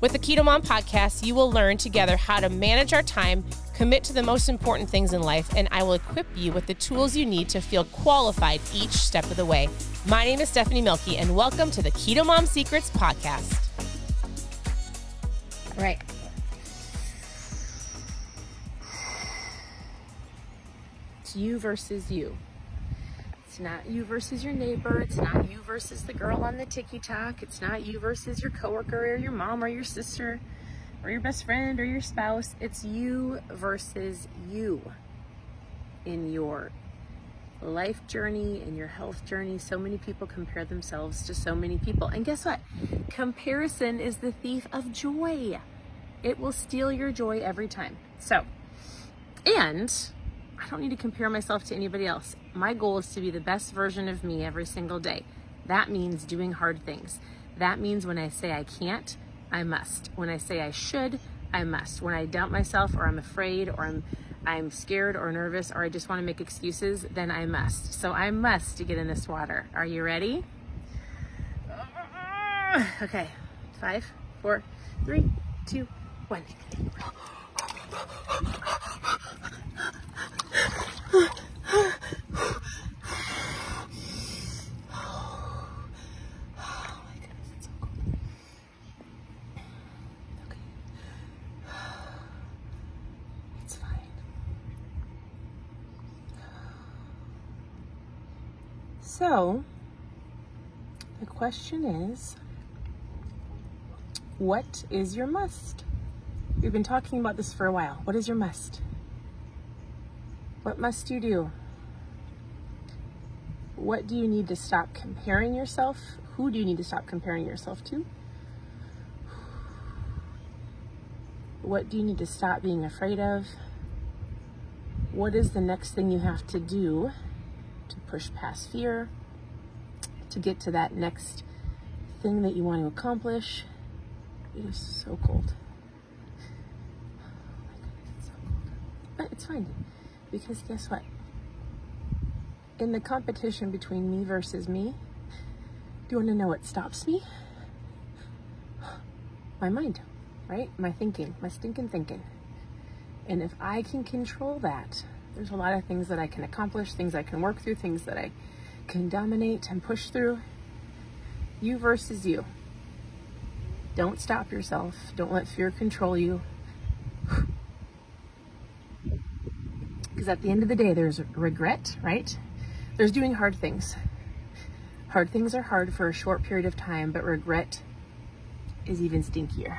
With the Keto Mom podcast, you will learn together how to manage our time, commit to the most important things in life, and I will equip you with the tools you need to feel qualified each step of the way. My name is Stephanie Mielke, and welcome to the Keto Mom Secrets podcast. All right. It's you versus you. It's not you versus your neighbor. It's not you versus the girl on the TikTok. It's not you versus your coworker or your mom or your sister or your best friend or your spouse. It's you versus you in your life journey, in your health journey. So many people compare themselves to so many people. And guess what? Comparison is the thief of joy. It will steal your joy every time. So, and I don't need to compare myself to anybody else. My goal is to be the best version of me every single day. That means doing hard things. That means when I say I can't, I must. When I say I should, I must. When I doubt myself or I'm afraid or I'm I'm scared or nervous or I just want to make excuses, then I must. So I must to get in this water. Are you ready? Okay. Five, four, three, two, one. So, the question is what is your must? We've been talking about this for a while. What is your must? What must you do? What do you need to stop comparing yourself? Who do you need to stop comparing yourself to? What do you need to stop being afraid of? What is the next thing you have to do to push past fear, to get to that next thing that you want to accomplish? It is so cold. Oh my goodness, it's so cold. But it's fine. Because guess what? In the competition between me versus me, do you want to know what stops me? My mind, right? My thinking, my stinking thinking. And if I can control that, there's a lot of things that I can accomplish, things I can work through, things that I can dominate and push through. You versus you. Don't stop yourself. Don't let fear control you. Because at the end of the day, there's regret, right? There's doing hard things. Hard things are hard for a short period of time, but regret is even stinkier.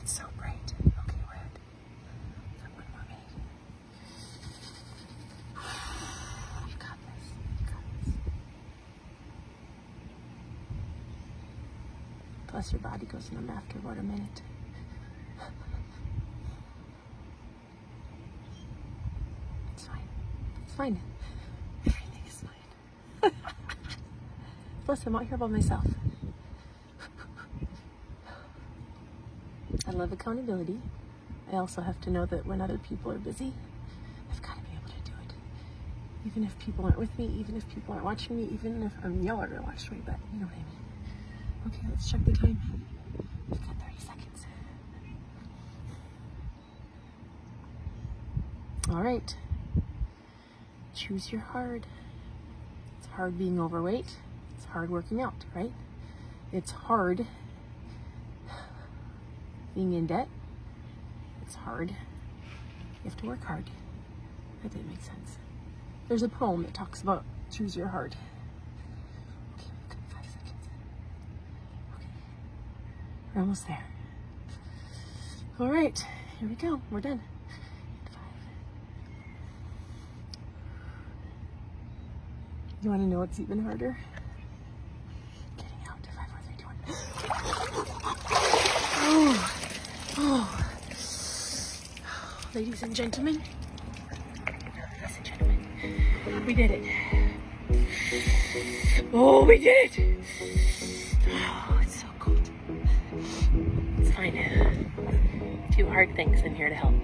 It's so bright. Okay, we're at one more minute. You got this. You got this. Plus, your body goes numb after about a minute. It's fine. Fine. Everything is fine. Plus, I'm out here by myself. I love accountability. I also have to know that when other people are busy, I've got to be able to do it. Even if people aren't with me, even if people aren't watching me, even if um, y'all are going to watch me, but you know what I mean. Okay, let's check the time. We've got 30 seconds. All right. Choose your hard. It's hard being overweight. It's hard working out, right? It's hard being in debt. It's hard. You have to work hard. That didn't make sense. There's a poem that talks about choose your hard. Okay, five seconds. Okay. We're almost there. All right, here we go. We're done. You want to know what's even harder? Getting out. Two, one. Oh, oh. ladies and gentlemen, ladies and gentlemen, we did it. Oh, we did it. Oh, it's so cold. It's fine. Two hard things. I'm here to help.